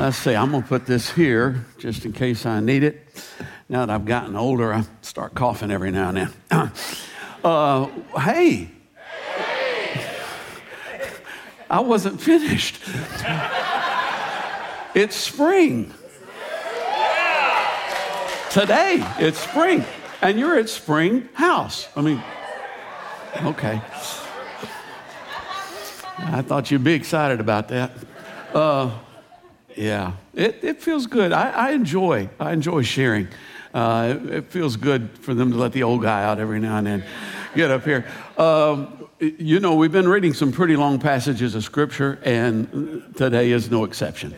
Let's see, I'm going to put this here just in case I need it. Now that I've gotten older, I start coughing every now and then. Uh, hey, I wasn't finished. It's spring. Today, it's spring. And you're at Spring House. I mean, okay. I thought you'd be excited about that. Uh, yeah, it, it feels good. I, I enjoy I enjoy sharing. Uh, it, feels good for them to let the old guy out every now and then get up here. Um, you know, we've been reading some pretty long passages of Scripture, and today is no exception.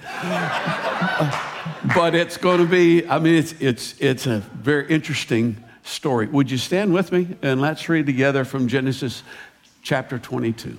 but it's going to be, I mean, it's, it's, it's a very interesting story. Would you stand with me and let's read together from Genesis chapter 22.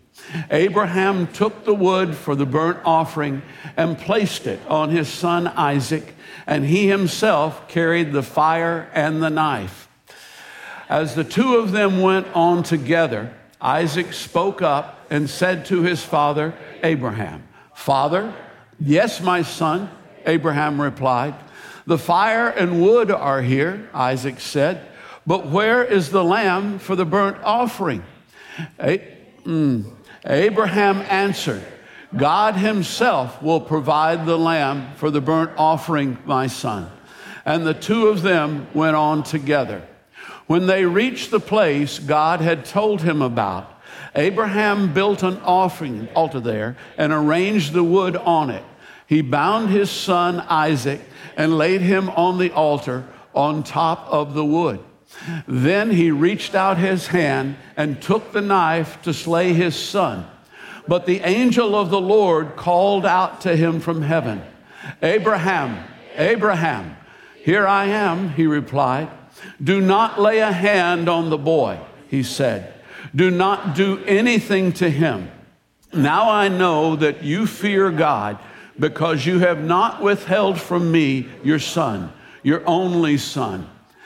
Abraham took the wood for the burnt offering and placed it on his son Isaac, and he himself carried the fire and the knife. As the two of them went on together, Isaac spoke up and said to his father Abraham, Father, yes, my son. Abraham replied. The fire and wood are here, Isaac said, but where is the lamb for the burnt offering? Mm. Abraham answered, God himself will provide the lamb for the burnt offering, my son. And the two of them went on together. When they reached the place God had told him about, Abraham built an offering altar there and arranged the wood on it. He bound his son Isaac and laid him on the altar on top of the wood. Then he reached out his hand and took the knife to slay his son. But the angel of the Lord called out to him from heaven, Abraham, Abraham, here I am, he replied. Do not lay a hand on the boy, he said. Do not do anything to him. Now I know that you fear God because you have not withheld from me your son, your only son.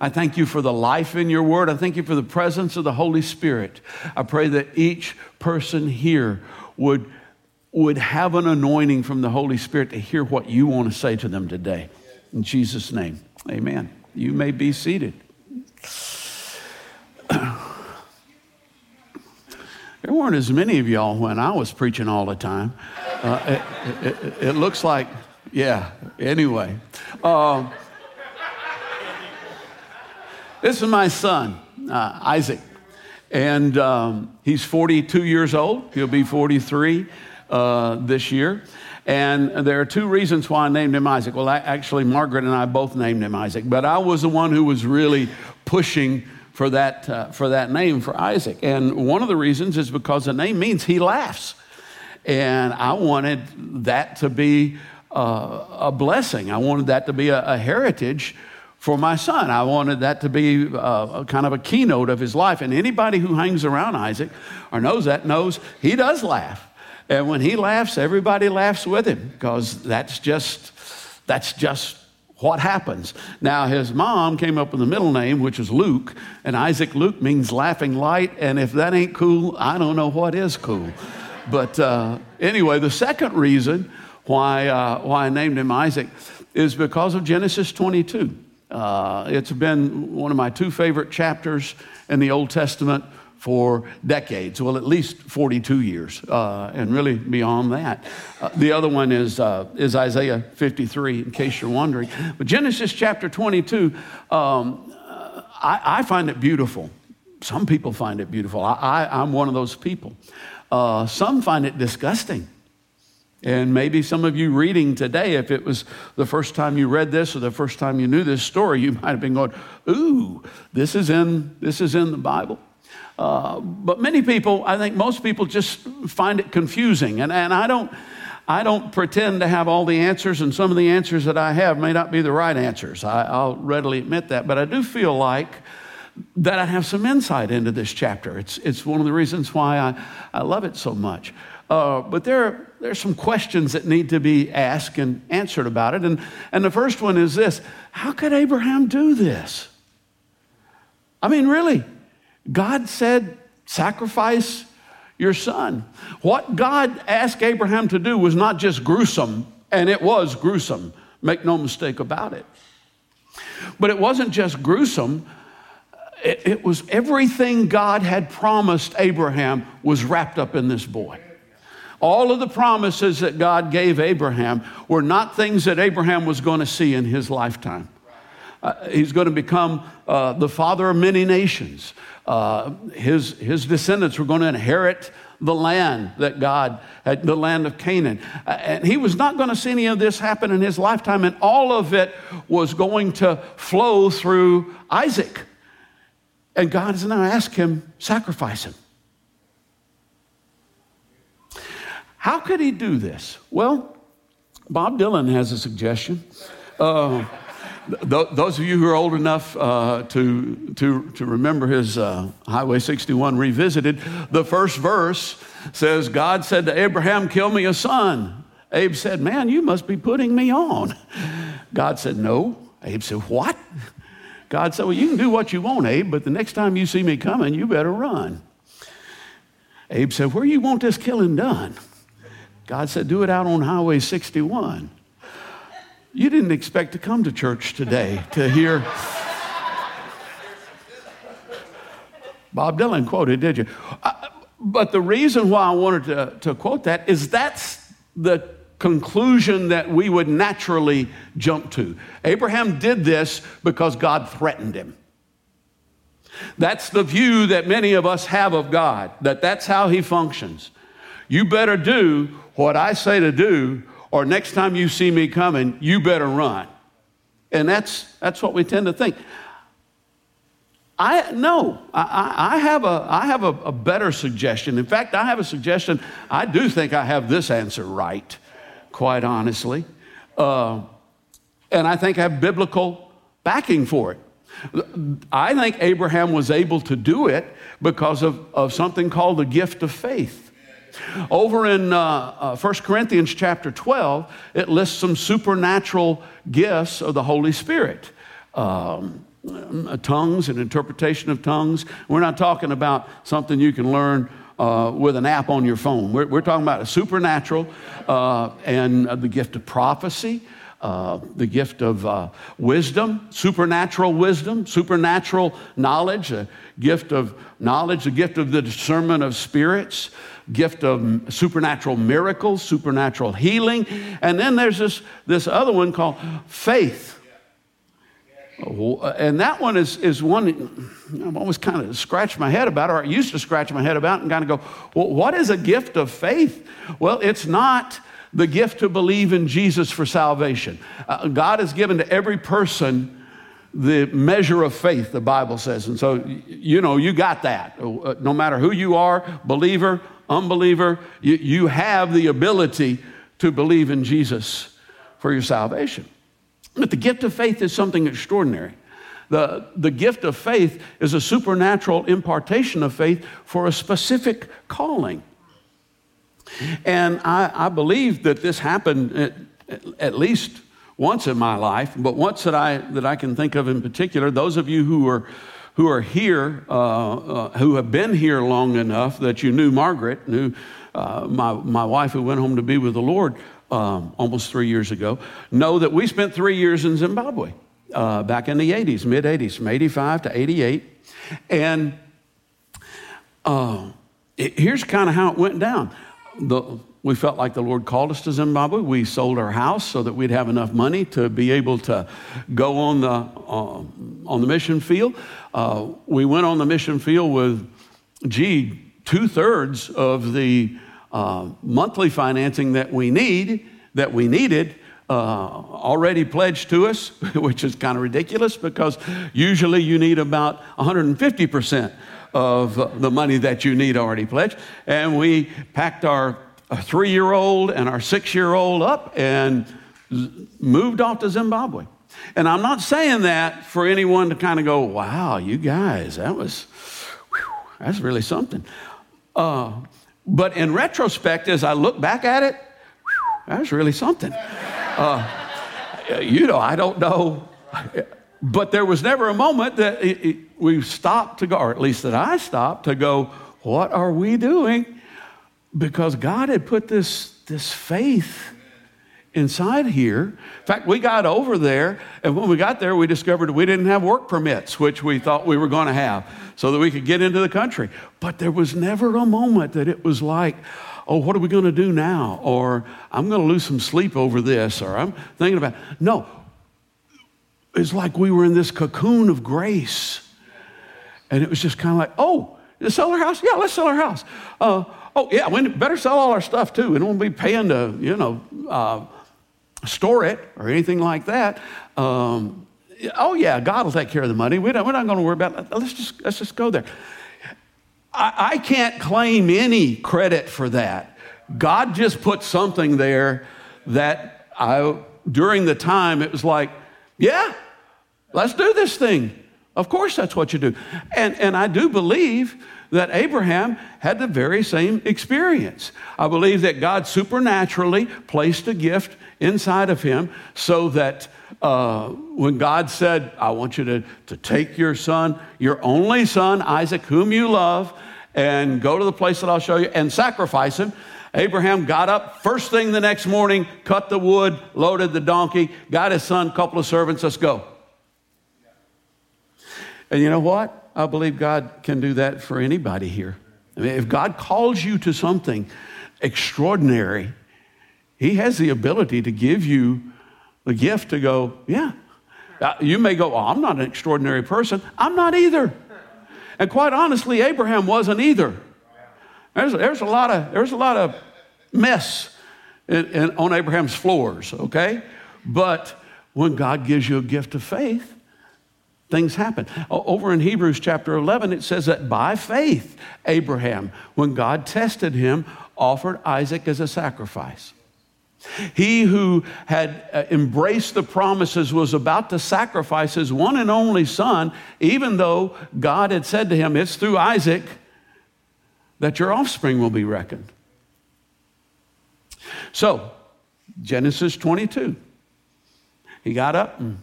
I thank you for the life in your word. I thank you for the presence of the Holy Spirit. I pray that each person here would, would have an anointing from the Holy Spirit to hear what you want to say to them today. In Jesus' name, amen. You may be seated. There weren't as many of y'all when I was preaching all the time. Uh, it, it, it, looks like yeah, anyway. Uh, this is my son, uh, Isaac. And um, he's 42 years old. He'll be 43 uh, this year. And there are two reasons why I named him Isaac. Well, I, actually, Margaret and I both named him Isaac, but I was the one who was really pushing for that, uh, for that name for Isaac. And one of the reasons is because the name means he laughs. And I wanted that to be uh, a blessing. I wanted that to be a, a, heritage for my son. I wanted that to be uh, kind of a keynote of his life. And anybody who hangs around Isaac or knows that knows he does laugh. And when he laughs, everybody laughs with him because that's just, that's just what happens? Now, his mom came up with a middle name, which is Luke, and Isaac Luke means laughing light. And if that ain't cool, I don't know what is cool. But uh, anyway, the second reason why, uh, why I named him Isaac is because of Genesis 22. Uh, it's been one of my two favorite chapters in the Old Testament for decades, well, at least 42 years, uh, and really beyond that. Uh, the other one is, uh, is Isaiah 53, in case you're wondering. But Genesis chapter 22, um, I, I, find it beautiful. Some people find it beautiful. I, am one of those people. Uh, some find it disgusting. And maybe some of you reading today, if it was the first time you read this or the first time you knew this story, you might have been going, "Ooh, this is in this is in the Bible." Uh, but many people, I think most people just find it confusing. And, and I, don't, I don't pretend to have all the answers, and some of the answers that I have may not be the right answers. I, I'll readily admit that. But I do feel like that I have some insight into this chapter. It's, it's one of the reasons why I, I love it so much. Uh, but there, there are some questions that need to be asked and answered about it. And, and the first one is this How could Abraham do this? I mean, really, God said, sacrifice your son. What God asked Abraham to do was not just gruesome, and it was gruesome, make no mistake about it. But it wasn't just gruesome, it, it was everything God had promised Abraham was wrapped up in this boy. All of the promises that God gave Abraham were not things that Abraham was going to see in his lifetime. Uh, he's going to become uh, the father of many nations. Uh, his, his descendants were going to inherit the land that God had, the land of Canaan. Uh, and he was not going to see any of this happen in his lifetime, and all of it was going to flow through Isaac. And God is now ask him, sacrifice him. How could he do this? Well, Bob Dylan has a suggestion. Uh, those of you who are old enough uh, to, to, to remember his uh, Highway 61 revisited, the first verse says, God said to Abraham, Kill me a son. Abe said, Man, you must be putting me on. God said, No. Abe said, What? God said, Well, you can do what you want, Abe, but the next time you see me coming, you better run. Abe said, Where you want this killing done? God said, Do it out on Highway 61. You didn't expect to come to church today to hear Bob Dylan quoted, did you? Uh, but the reason why I wanted to, to quote that is that's the conclusion that we would naturally jump to. Abraham did this because God threatened him. That's the view that many of us have of God, that that's how he functions. You better do what I say to do, or next time you see me coming, you better run. And that's, that's what we tend to think. I no, I, I have, a, I have a, a, better suggestion. In fact, I have a suggestion. I do think I have this answer right, quite honestly. Uh, and I think I have biblical backing for it. I think Abraham was able to do it because of, of something called the gift of faith. Over in uh, uh, 1 Corinthians chapter 12, it lists some supernatural gifts of the Holy Spirit. Um, uh, tongues and interpretation of tongues. We're not talking about something you can learn uh, with an app on your phone. We're, we're talking about a supernatural uh, and the gift of prophecy, uh, the gift of uh, wisdom, supernatural wisdom, supernatural knowledge, a gift of knowledge, the gift of the discernment of spirits, gift of supernatural miracles, supernatural healing. And then there's this, this other one called faith. And that one is, is one I've always kind of scratched my head about, or I used to scratch my head about and kind of go, well, what is a gift of faith? Well, it's not the gift to believe in Jesus for salvation. Uh, God has given to every person the measure of faith, the Bible says. And so, you know, you got that. Uh, no matter who you are, believer, unbeliever, you, you have the ability to believe in Jesus for your salvation. But the gift of faith is something extraordinary. The, the gift of faith is a supernatural impartation of faith for a specific calling. And I, I believe that this happened at, at least once in my life, but once that I, that I can think of in particular. Those of you who are, who are here, uh, uh, who have been here long enough that you knew Margaret, knew uh, my, my wife who went home to be with the Lord um, almost three years ago, know that we spent three years in Zimbabwe uh, back in the 80s, mid 80s, from 85 to 88. And uh, it, here's kind of how it went down. The, we felt like the Lord called us to Zimbabwe. We sold our house so that we'd have enough money to be able to go on the, uh, on the mission field. Uh, we went on the mission field with, gee, two thirds of the uh, monthly financing that we need, that we needed, uh, already pledged to us, which is kind of ridiculous because usually you need about 150% of the money that you need already pledged. And we packed our three year old and our six year old up and moved off to Zimbabwe. And I'm not saying that for anyone to kind of go, wow, you guys, that was, whew, that's really something. Uh, but in retrospect, as I look back at it, whew, that's really something. Uh, you know, I don't know. But there was never a moment that it, it, we stopped to go, or at least that I stopped to go, what are we doing? Because God had put this, this faith inside here. In fact, we got over there, and when we got there, we discovered we didn't have work permits, which we thought we were going to have, so that we could get into the country. But there was never a moment that it was like, oh, what are we going to do now? Or I'm going to lose some sleep over this, or I'm thinking about. No. It's like we were in this cocoon of grace. And it was just kind of like, oh, sell our house? Yeah, let's sell our house. Uh, oh, yeah, we better sell all our stuff too. We don't be paying to, you know, uh, store it or anything like that. Um, oh, yeah, God will take care of the money. We we're not going to worry about it. Let's just, let's just go there. I, I can't claim any credit for that. God just put something there that I, during the time, it was like, yeah, let's do this thing. Of course, that's what you do. And, and I do believe that Abraham had the very same experience. I believe that God supernaturally placed a gift inside of him so that uh, when God said, I want you to, to take your son, your only son, Isaac, whom you love, and go to the place that I'll show you and sacrifice him. Abraham got up first thing the next morning, cut the wood, loaded the donkey, got his son, couple of servants, let's go. And you know what? I believe God can do that for anybody here. I mean, if God calls you to something extraordinary, He has the ability to give you the gift to go, yeah. Uh, you may go, I'm not an extraordinary person. I'm not either. And quite honestly, Abraham wasn't either. There's, there's, a, lot of, there's a lot of mess in, in, on Abraham's floors, okay? But when God gives you a gift of faith, things happen. Over in Hebrews chapter 11, it says that by faith, Abraham, when God tested him, offered Isaac as a sacrifice. He who had uh, embraced the promises was about to sacrifice his one and only son, even though God had said to him, It's through Isaac that your offspring will be reckoned. So, Genesis 22. He got up and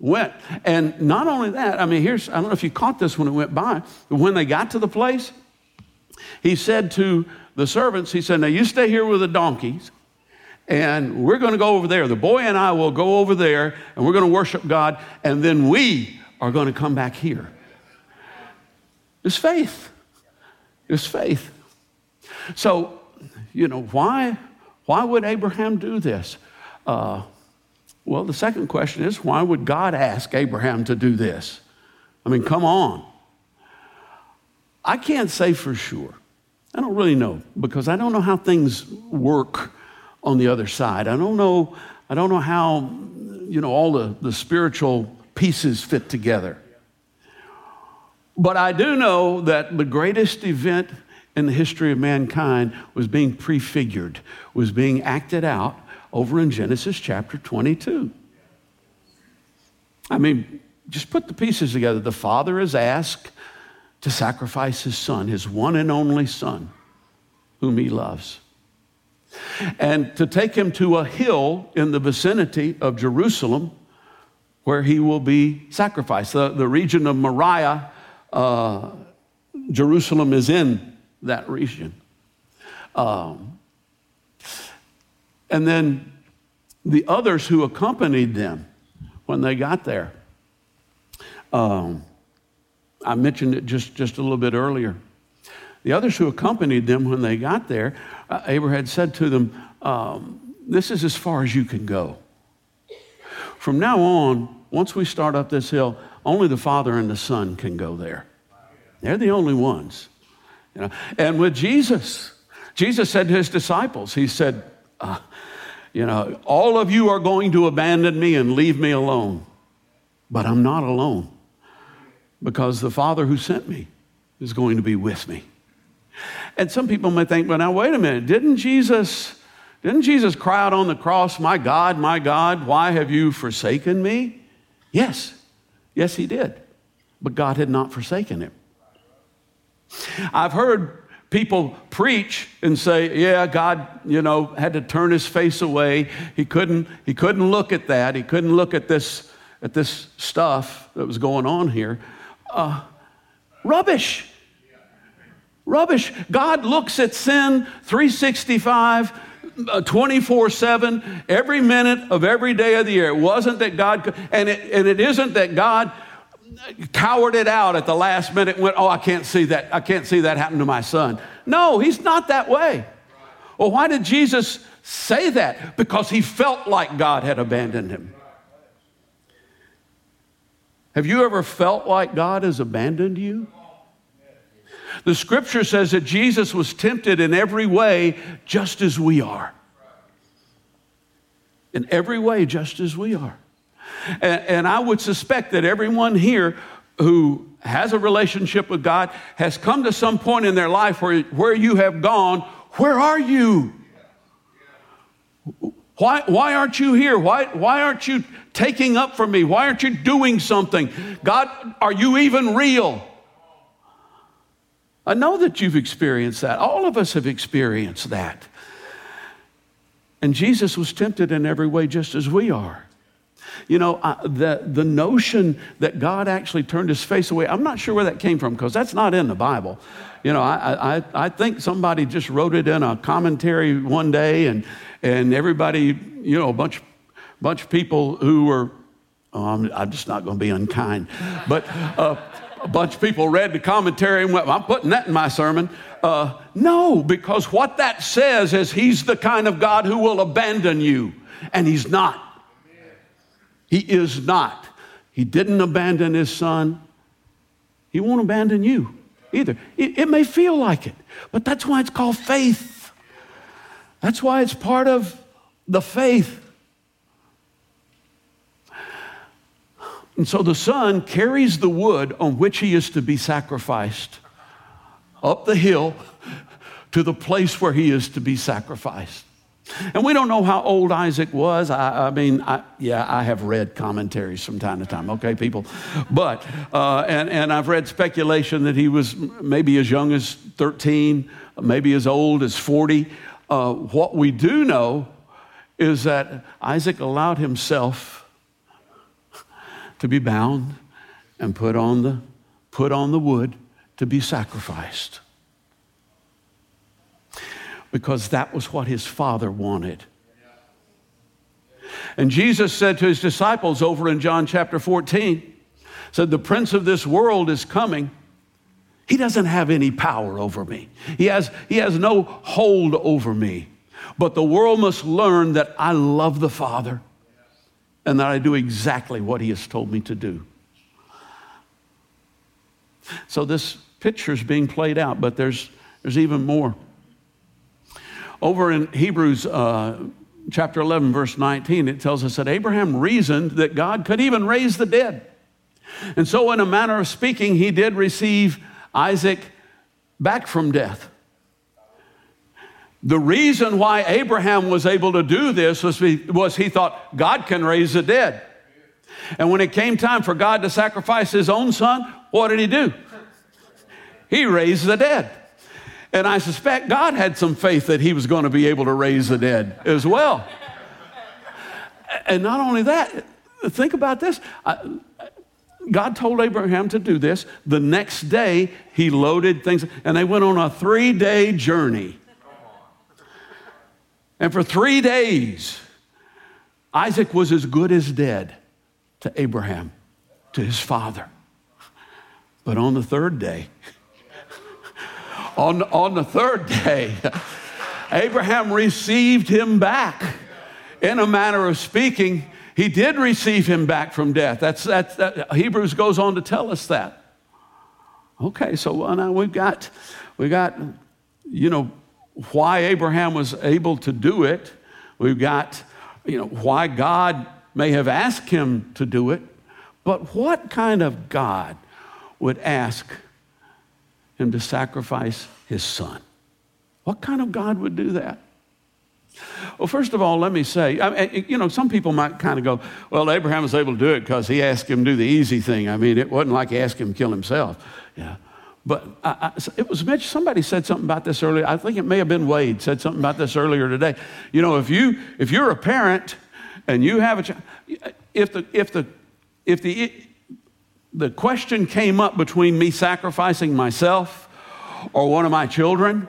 went. And not only that, I mean, here's, I don't know if you caught this when it went by, but when they got to the place, he said to the servants, He said, Now you stay here with the donkeys and we're going to go over there. The boy and I will go over there and we're going to worship God, and then we are going to come back here. It's faith. It's faith. So, you know, why, why would Abraham do this? Uh, well, the second question is why would God ask Abraham to do this? I mean, come on. I can't say for sure. I don't really know because I don't know how things work on the other side. I don't know, I don't know how, you know, all the, the spiritual pieces fit together. But I do know that the greatest event in the history of mankind was being prefigured, was being acted out over in Genesis chapter 22. I mean, just put the pieces together. The father is asked to sacrifice his son, his one and only son, whom he loves. and to take him to a hill in the vicinity of Jerusalem where he will be sacrificed. The, the region of Moriah, uh, Jerusalem is in that region. Um, and then the others who accompanied them when they got there. Um, I mentioned it just, just a little bit earlier. The others who accompanied them when they got there, uh, Abraham said to them, um, This is as far as you can go. From now on, once we start up this hill, only the Father and the Son can go there. They're the only ones. You know? And with Jesus, Jesus said to his disciples, He said, uh, You know, all of you are going to abandon me and leave me alone, but I'm not alone because the Father who sent me is going to be with me. And some people may think, well, now wait a minute, didn't Jesus, didn't Jesus cry out on the cross, My God, my God, why have you forsaken me? Yes, yes, he did. But God had not forsaken him. I've heard people preach and say, yeah, God, you know, had to turn his face away. He couldn't, he couldn't look at that. He couldn't look at this, at this stuff that was going on here. Uh, rubbish. Rubbish. God looks at sin 365, uh, 24 7, every minute of every day of the year. It wasn't that God, and it, and it isn't that God cowered it out at the last minute and went, Oh, I can't see that. I can't see that happen to my son. No, he's not that way. Well, why did Jesus say that? Because he felt like God had abandoned him. Have you ever felt like God has abandoned you? The scripture says that Jesus was tempted in every way, just as we are. In every way, just as we are. And, and, I would suspect that everyone here who has a relationship with God has come to some point in their life where, where you have gone, Where are you? Why, why aren't you here? Why, why aren't you taking up for me? Why aren't you doing something? God, are you even real? I know that you've experienced that. All of us have experienced that. And Jesus was tempted in every way just as we are. You know, uh, the, the notion that God actually turned his face away, I'm not sure where that came from because that's not in the Bible. You know, I, I, I think somebody just wrote it in a commentary one day and, and everybody, you know, a bunch, bunch of people who were, oh, I'm, I'm just not going to be unkind, but uh, a bunch of people read the commentary and went, I'm putting that in my sermon. Uh, no, because what that says is he's the kind of God who will abandon you, and he's not. He is not. He didn't abandon his son. He won't abandon you either. It, it may feel like it, but that's why it's called faith. That's why it's part of the faith. And so the son carries the wood on which he is to be sacrificed up the hill to the place where he is to be sacrificed. And we don't know how old Isaac was. I, I mean, I, yeah, I have read commentaries from time to time, okay, people? But, uh, and, and I've read speculation that he was maybe as young as 13, maybe as old as 40. Uh, what we do know is that Isaac allowed himself to be bound and put on the, put on the wood to be sacrificed because that was what his father wanted. And Jesus said to his disciples over in John chapter 14, said, The prince of this world is coming. He doesn't have any power over me. He has, he has no hold over me. But the world must learn that I love the Father and that I do exactly what he has told me to do. So this picture is being played out, but there's, there's even more. Over in Hebrews uh, chapter 11, verse 19, it tells us that Abraham reasoned that God could even raise the dead. And so, in a manner of speaking, he did receive Isaac back from death. The reason why Abraham was able to do this was, was he thought God can raise the dead. And when it came time for God to sacrifice his own son, what did he do? He raised the dead. And I suspect God had some faith that he was going to be able to raise the dead as well. And not only that, think about this. God told Abraham to do this. The next day, he loaded things, and they went on a three day journey. And for three days, Isaac was as good as dead to Abraham, to his father. But on the third day, on, on the third day, Abraham received him back. In a manner of speaking, he did receive him back from death. That's, that's that, Hebrews goes on to tell us that. Okay, so well, now we've got, we got, you know, why Abraham was able to do it. We've got, you know, why God may have asked him to do it. But what kind of God would ask him to sacrifice his son? What kind of God would do that? Well, first of all, let me say, I mean, you know, some people might kind of go, well, Abraham was able to do it because he asked him to do the easy thing. I mean, it wasn't like he asked him to kill himself. Yeah. But I, I, it was mentioned, somebody said something about this earlier. I think it may have been Wade said something about this earlier today. You know, if, you, if you're a parent and you have a child, if the, if the, if the, the question came up between me sacrificing myself or one of my children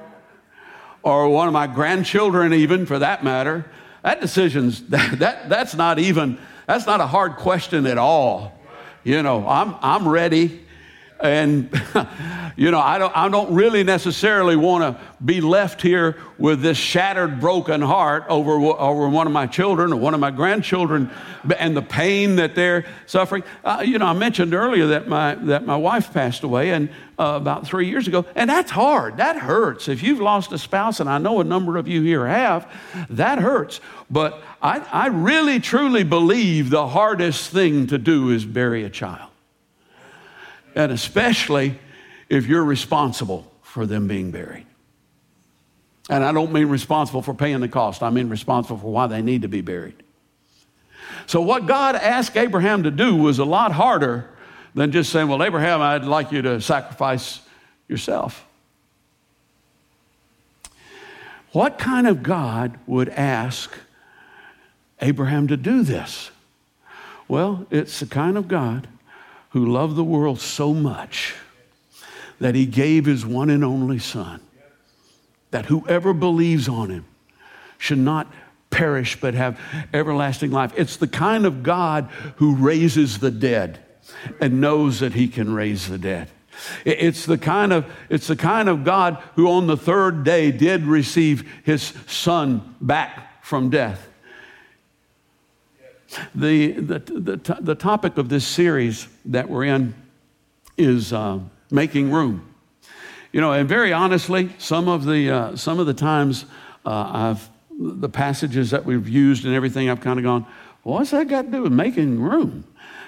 or one of my grandchildren even for that matter, that decision's, that, that, that's not even, that's not a hard question at all. You know, I'm, I'm ready and, you know, I don't, I don't really necessarily want to be left here with this shattered, broken heart over, over one of my children or one of my grandchildren and the pain that they're suffering. Uh, you know, I mentioned earlier that my, that my wife passed away and, uh, about three years ago, and that's hard. That hurts. If you've lost a spouse, and I know a number of you here have, that hurts. But I, I really, truly believe the hardest thing to do is bury a child and especially if you're responsible for them being buried. And I don't mean responsible for paying the cost, I mean responsible for why they need to be buried. So, what God asked Abraham to do was a lot harder than just saying, Well, Abraham, I'd like you to sacrifice yourself. What kind of God would ask Abraham to do this? Well, it's the kind of God who loved the world so much that he gave his one and only Son, that whoever believes on him should not perish but have everlasting life. It's the kind of God who raises the dead and knows that he can raise the dead. It's the kind of, it's the kind of God who on the third day did receive his son back from death. The, the, the, the topic of this series that we're in is uh, making room. You know, and very honestly, some of the, uh, some of the times uh, I've, the passages that we've used and everything, I've kind of gone, what's that got to do with making room?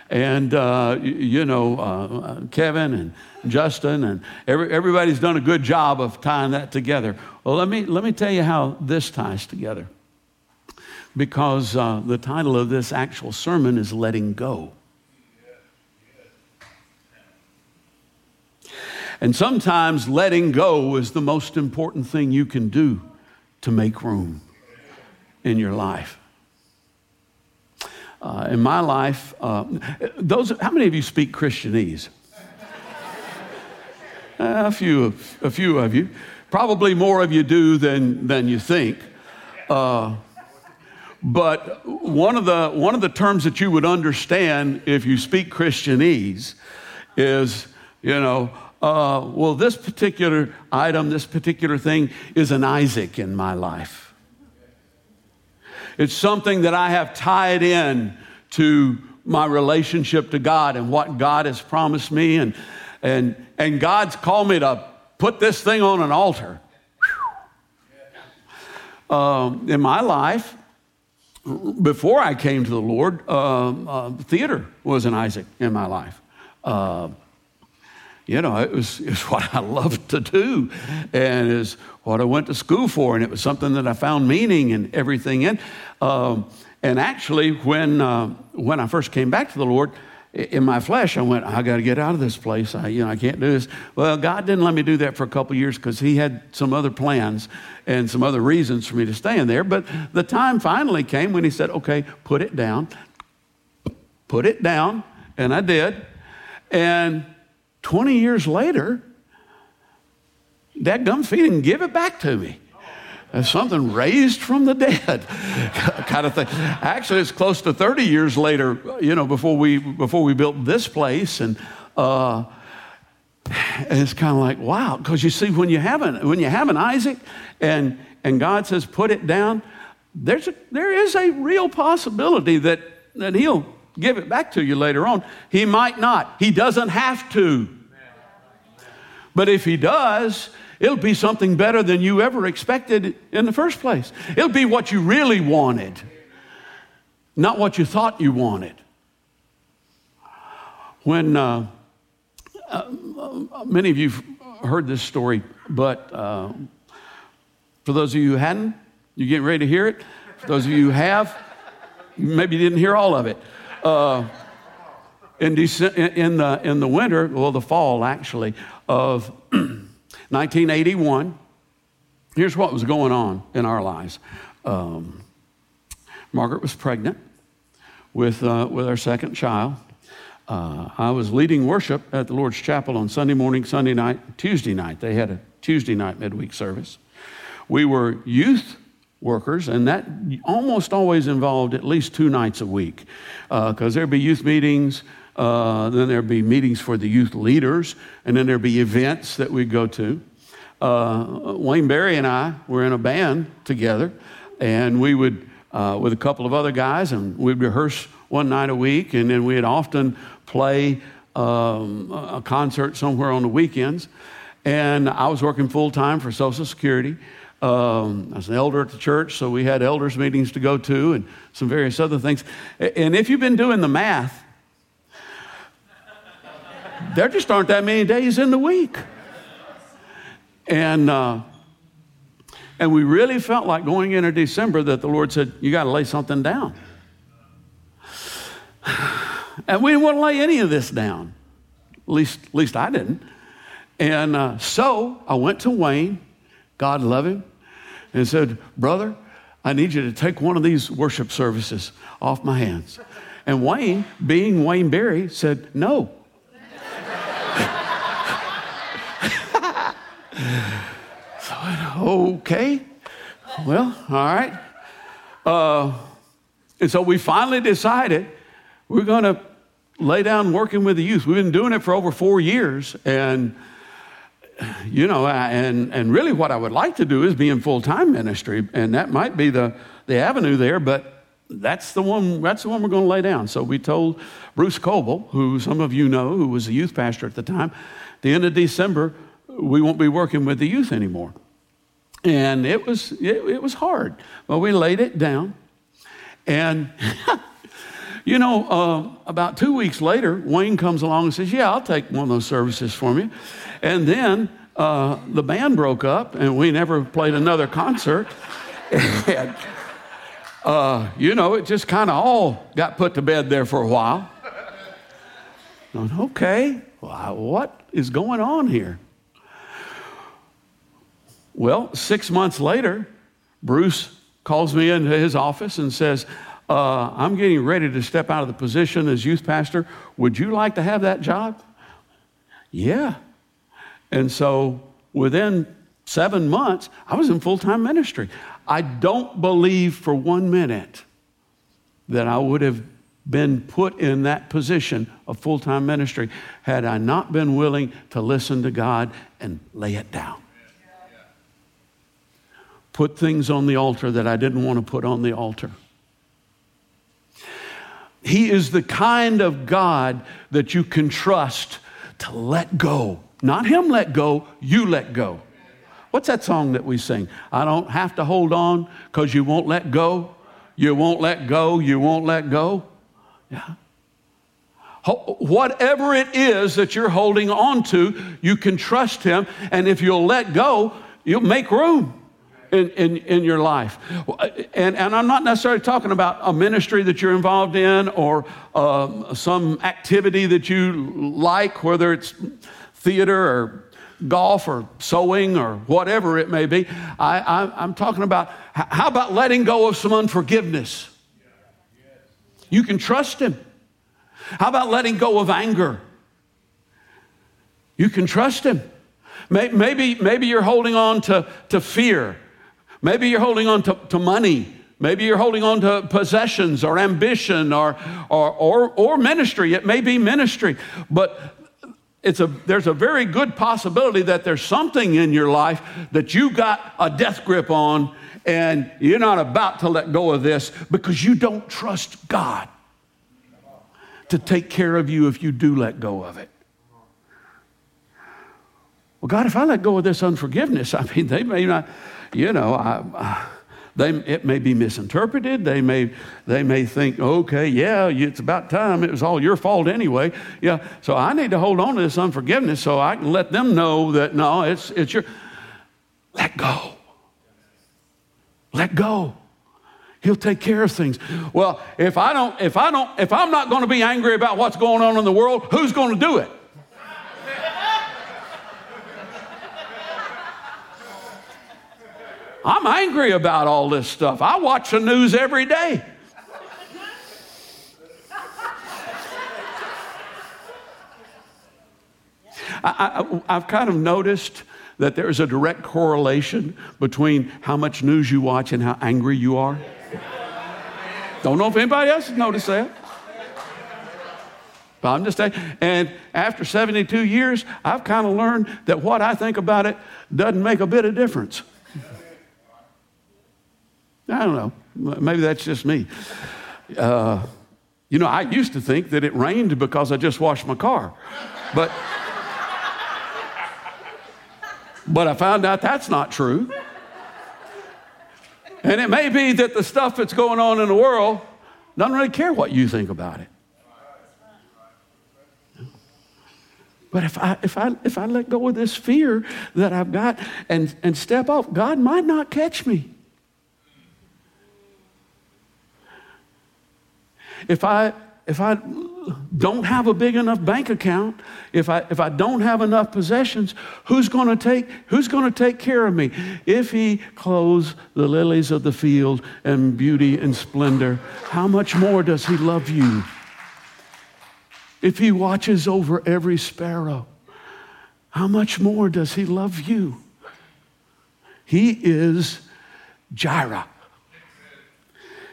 And, uh, you, you, know, uh, Kevin and Justin and every, everybody's done a good job of tying that together. Well, let me, let me tell you how this ties together because uh, the title of this actual sermon is Letting Go. And sometimes letting go is the most important thing you can do to make room in your life. Uh, in my life, uh, those, how many of you speak Christianese? a few, a few of you. Probably more of you do than, than you think. Uh, but one of, the, one of the terms that you would understand if you speak Christianese is, you know, uh, well, this particular item, this particular thing is an Isaac in my life. It's something that I have tied in to my relationship to God and what God has promised me. And, and, and God's called me to put this thing on an altar. Um, in my life, before I came to the Lord, uh, uh, theater was an Isaac in my life. Uh, you know, it was, it was what I loved to do and is what I went to school for, and it was something that I found meaning and everything in. Um, and actually, when, uh, when I first came back to the Lord, in my flesh, I went, I got to get out of this place. I, you know, I can't do this. Well, God didn't let me do that for a couple years because He had some other plans and some other reasons for me to stay in there. But the time finally came when He said, okay, put it down. Put it down. And I did. And 20 years later, that gum feed and give it back to me something raised from the dead kind of thing. Actually it's close to 30 years later you know before we before we built this place and uh, it's kind of like wow because you see when you have an when you have an isaac and and god says put it down there's a, there is a real possibility that that he'll give it back to you later on. He might not. He doesn't have to. But if he does It'll be something better than you ever expected in the first place. It'll be what you really wanted, not what you thought you wanted. When uh, uh, many of you have heard this story, but uh, for those of you who hadn't, you getting ready to hear it. For those of you who have, maybe you didn't hear all of it. Uh, in, Dece- in, the, in the winter, well, the fall actually, of 1981, here's what was going on in our lives. Um, Margaret was pregnant with, uh, with our second child. Uh, I was leading worship at the Lord's Chapel on Sunday morning, Sunday night, Tuesday night. They had a Tuesday night midweek service. We were youth workers, and that almost always involved at least two nights a week because uh, there'd be youth meetings. Uh, then there'd be meetings for the youth leaders, and then there'd be events that we'd go to. Uh, Wayne Barry and I were in a band together, and we would, uh, with a couple of other guys, and we'd rehearse one night a week, and then we'd often play um, a concert somewhere on the weekends. And I was working full time for Social Security. Um, I was an elder at the church, so we had elders' meetings to go to and some various other things. And if you've been doing the math, there just aren't that many days in the week. And, uh, and we really felt like going into December that the Lord said, You got to lay something down. And we didn't want to lay any of this down. At least, at least I didn't. And uh, so I went to Wayne, God love him, and said, Brother, I need you to take one of these worship services off my hands. And Wayne, being Wayne Barry, said, No, okay. Well, all right. Uh, and so we finally decided we're going to lay down working with the youth. We've been doing it for over four years. And, you know, and, and really what I would like to do is be in full time ministry. And that might be the, the avenue there, but that's the one that's the one we're going to lay down so we told bruce coble who some of you know who was a youth pastor at the time the end of december we won't be working with the youth anymore. And it was, it, it was hard. But we laid it down. And, you know, uh, about two weeks later, Wayne comes along and says, Yeah, I'll take one of those services for me. And then uh, the band broke up and we never played another concert. and, uh, you know, it just kind of all got put to bed there for a while. okay, well, what is going on here? Well, six months later, Bruce calls me into his office and says, uh, I'm getting ready to step out of the position as youth pastor. Would you like to have that job? Yeah. And so within seven months, I was in full time ministry. I don't believe for one minute that I would have been put in that position of full time ministry had I not been willing to listen to God and lay it down put things on the altar that I didn't want to put on the altar. He is the kind of God that you can trust to let go. Not Him let go, you let go. What's that song that we sing? I don't have to hold on because you won't let go. You won't let go. You won't let go. Yeah. Whatever it is that you're holding on to, you can trust Him. And if you'll let go, you'll make room in, in, in your life. And, and I'm not necessarily talking about a ministry that you're involved in or uh, some activity that you like, whether it's theater or golf or sewing or whatever it may be. I, I'm talking about how about letting go of some unforgiveness? You can trust Him. How about letting go of anger? You can trust Him. Maybe, maybe you're holding on to, to fear. Maybe you're holding on to, to money. Maybe you're holding on to possessions or ambition or, or, or, or ministry. It may be ministry. But it's a, there's a very good possibility that there's something in your life that you got a death grip on and you're not about to let go of this because you don't trust God to take care of you if you do let go of it. Well, God, if I let go of this unforgiveness, I mean, they may not, you know, I, they, it may be misinterpreted. They may, they may think, okay, yeah, it's about time. It was all your fault anyway. Yeah, so I need to hold on to this unforgiveness so I can let them know that no, it's, it's your. Let go. Let go. He'll take care of things. Well, if I don't, if I don't, if I'm not going to be angry about what's going on in the world, who's going to do it? I'm angry about all this stuff. I watch the news every day. I, have kind of noticed that there's a direct correlation between how much news you watch and how angry you are. Don't know if anybody else has noticed that. But I'm just saying. And after 72 years, I've kind of learned that what I think about it doesn't make a bit of difference. I don't know. Maybe that's just me. Uh, you know, I used to think that it rained because I just washed my car. But, but I found out that's not true. And it may be that the stuff that's going on in the world doesn't really care what you think about it. But if I, if I, if I let go of this fear that I've got and, and step off, God might not catch me. If I if I don't have a big enough bank account, if I if I don't have enough possessions, who's going to take who's going to take care of me? If he clothes the lilies of the field and beauty and splendor, how much more does he love you? If he watches over every sparrow, how much more does he love you? He is Jireh.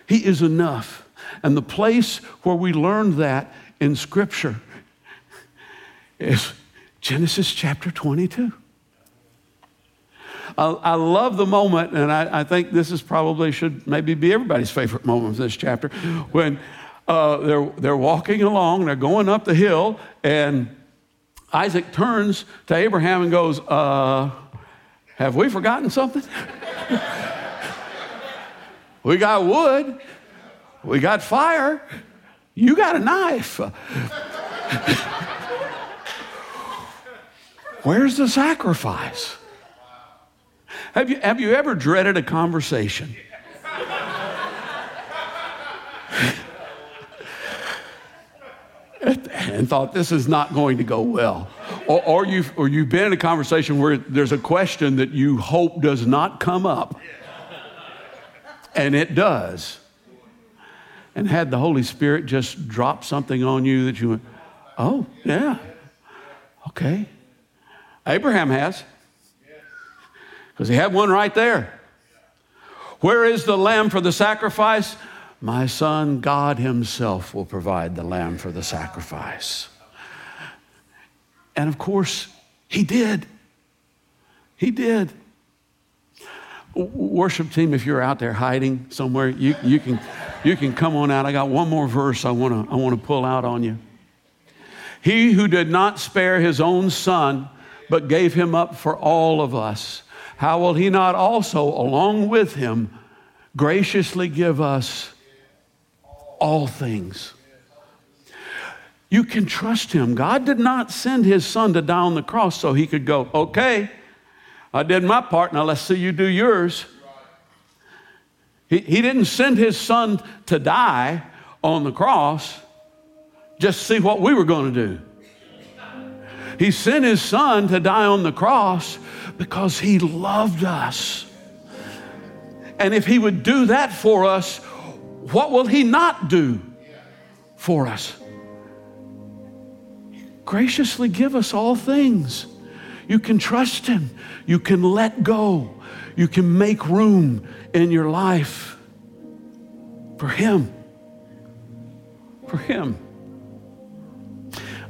He is enough. And the place where we learned that in Scripture is Genesis chapter 22. I, I love the moment, and I, I, think this is probably should maybe be everybody's favorite moment of this chapter, when uh, they're, they're walking along, they're going up the hill, and Isaac turns to Abraham and goes, uh, Have we forgotten something? we got wood. We got fire. You got a knife. Where's the sacrifice? Have you, have you ever dreaded a conversation? and thought this is not going to go well. Or, or, you've, or you've been in a conversation where there's a question that you hope does not come up, and it does and had the Holy Spirit just drop something on you that you went, oh, yeah, okay. Abraham has, because he had one right there. Where is the lamb for the sacrifice? My son, God Himself, will provide the lamb for the sacrifice. And of course, He did. He did. Worship team, if you're out there hiding somewhere, you, you, can, you can come on out. I got one more verse I want to I wanna pull out on you. He who did not spare his own son, but gave him up for all of us, how will he not also, along with him, graciously give us all things? You can trust him. God did not send his son to die on the cross so he could go, okay, I did my part, now let's see you do yours. He, he didn't send his son to die on the cross just see what we were going to do. He sent his son to die on the cross because he loved us. And if he would do that for us, what will he not do for us? Graciously give us all things. You can trust him. You can let go. You can make room in your life for him. For him.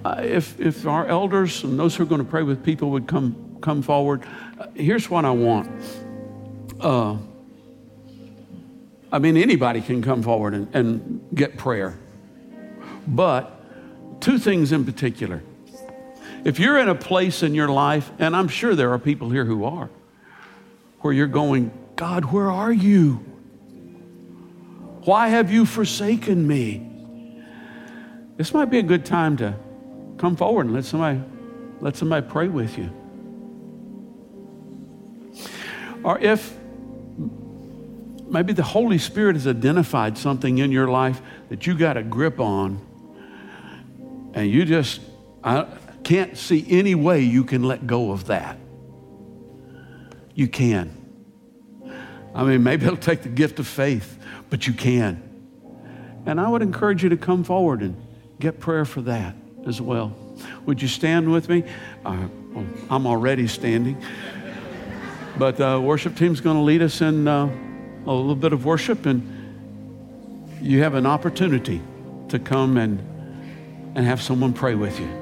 Uh, if, if our elders and those who are going to pray with people would come, come forward, uh, here's what I want. Uh, I mean, anybody can come forward and, and get prayer. But two things in particular. If you're in a place in your life, and I'm sure there are people here who are, where you're going, God, where are you? Why have you forsaken me? This might be a good time to come forward and let somebody, let somebody pray with you. Or if maybe the Holy Spirit has identified something in your life that you got a grip on, and you just I can't see any way you can let go of that. You can. I mean, maybe it'll take the gift of faith, but you can. And I would encourage you to come forward and get prayer for that as well. Would you stand with me? Uh, well, I'm already standing. But the uh, worship team's going to lead us in uh, a little bit of worship, and you have an opportunity to come and, and have someone pray with you.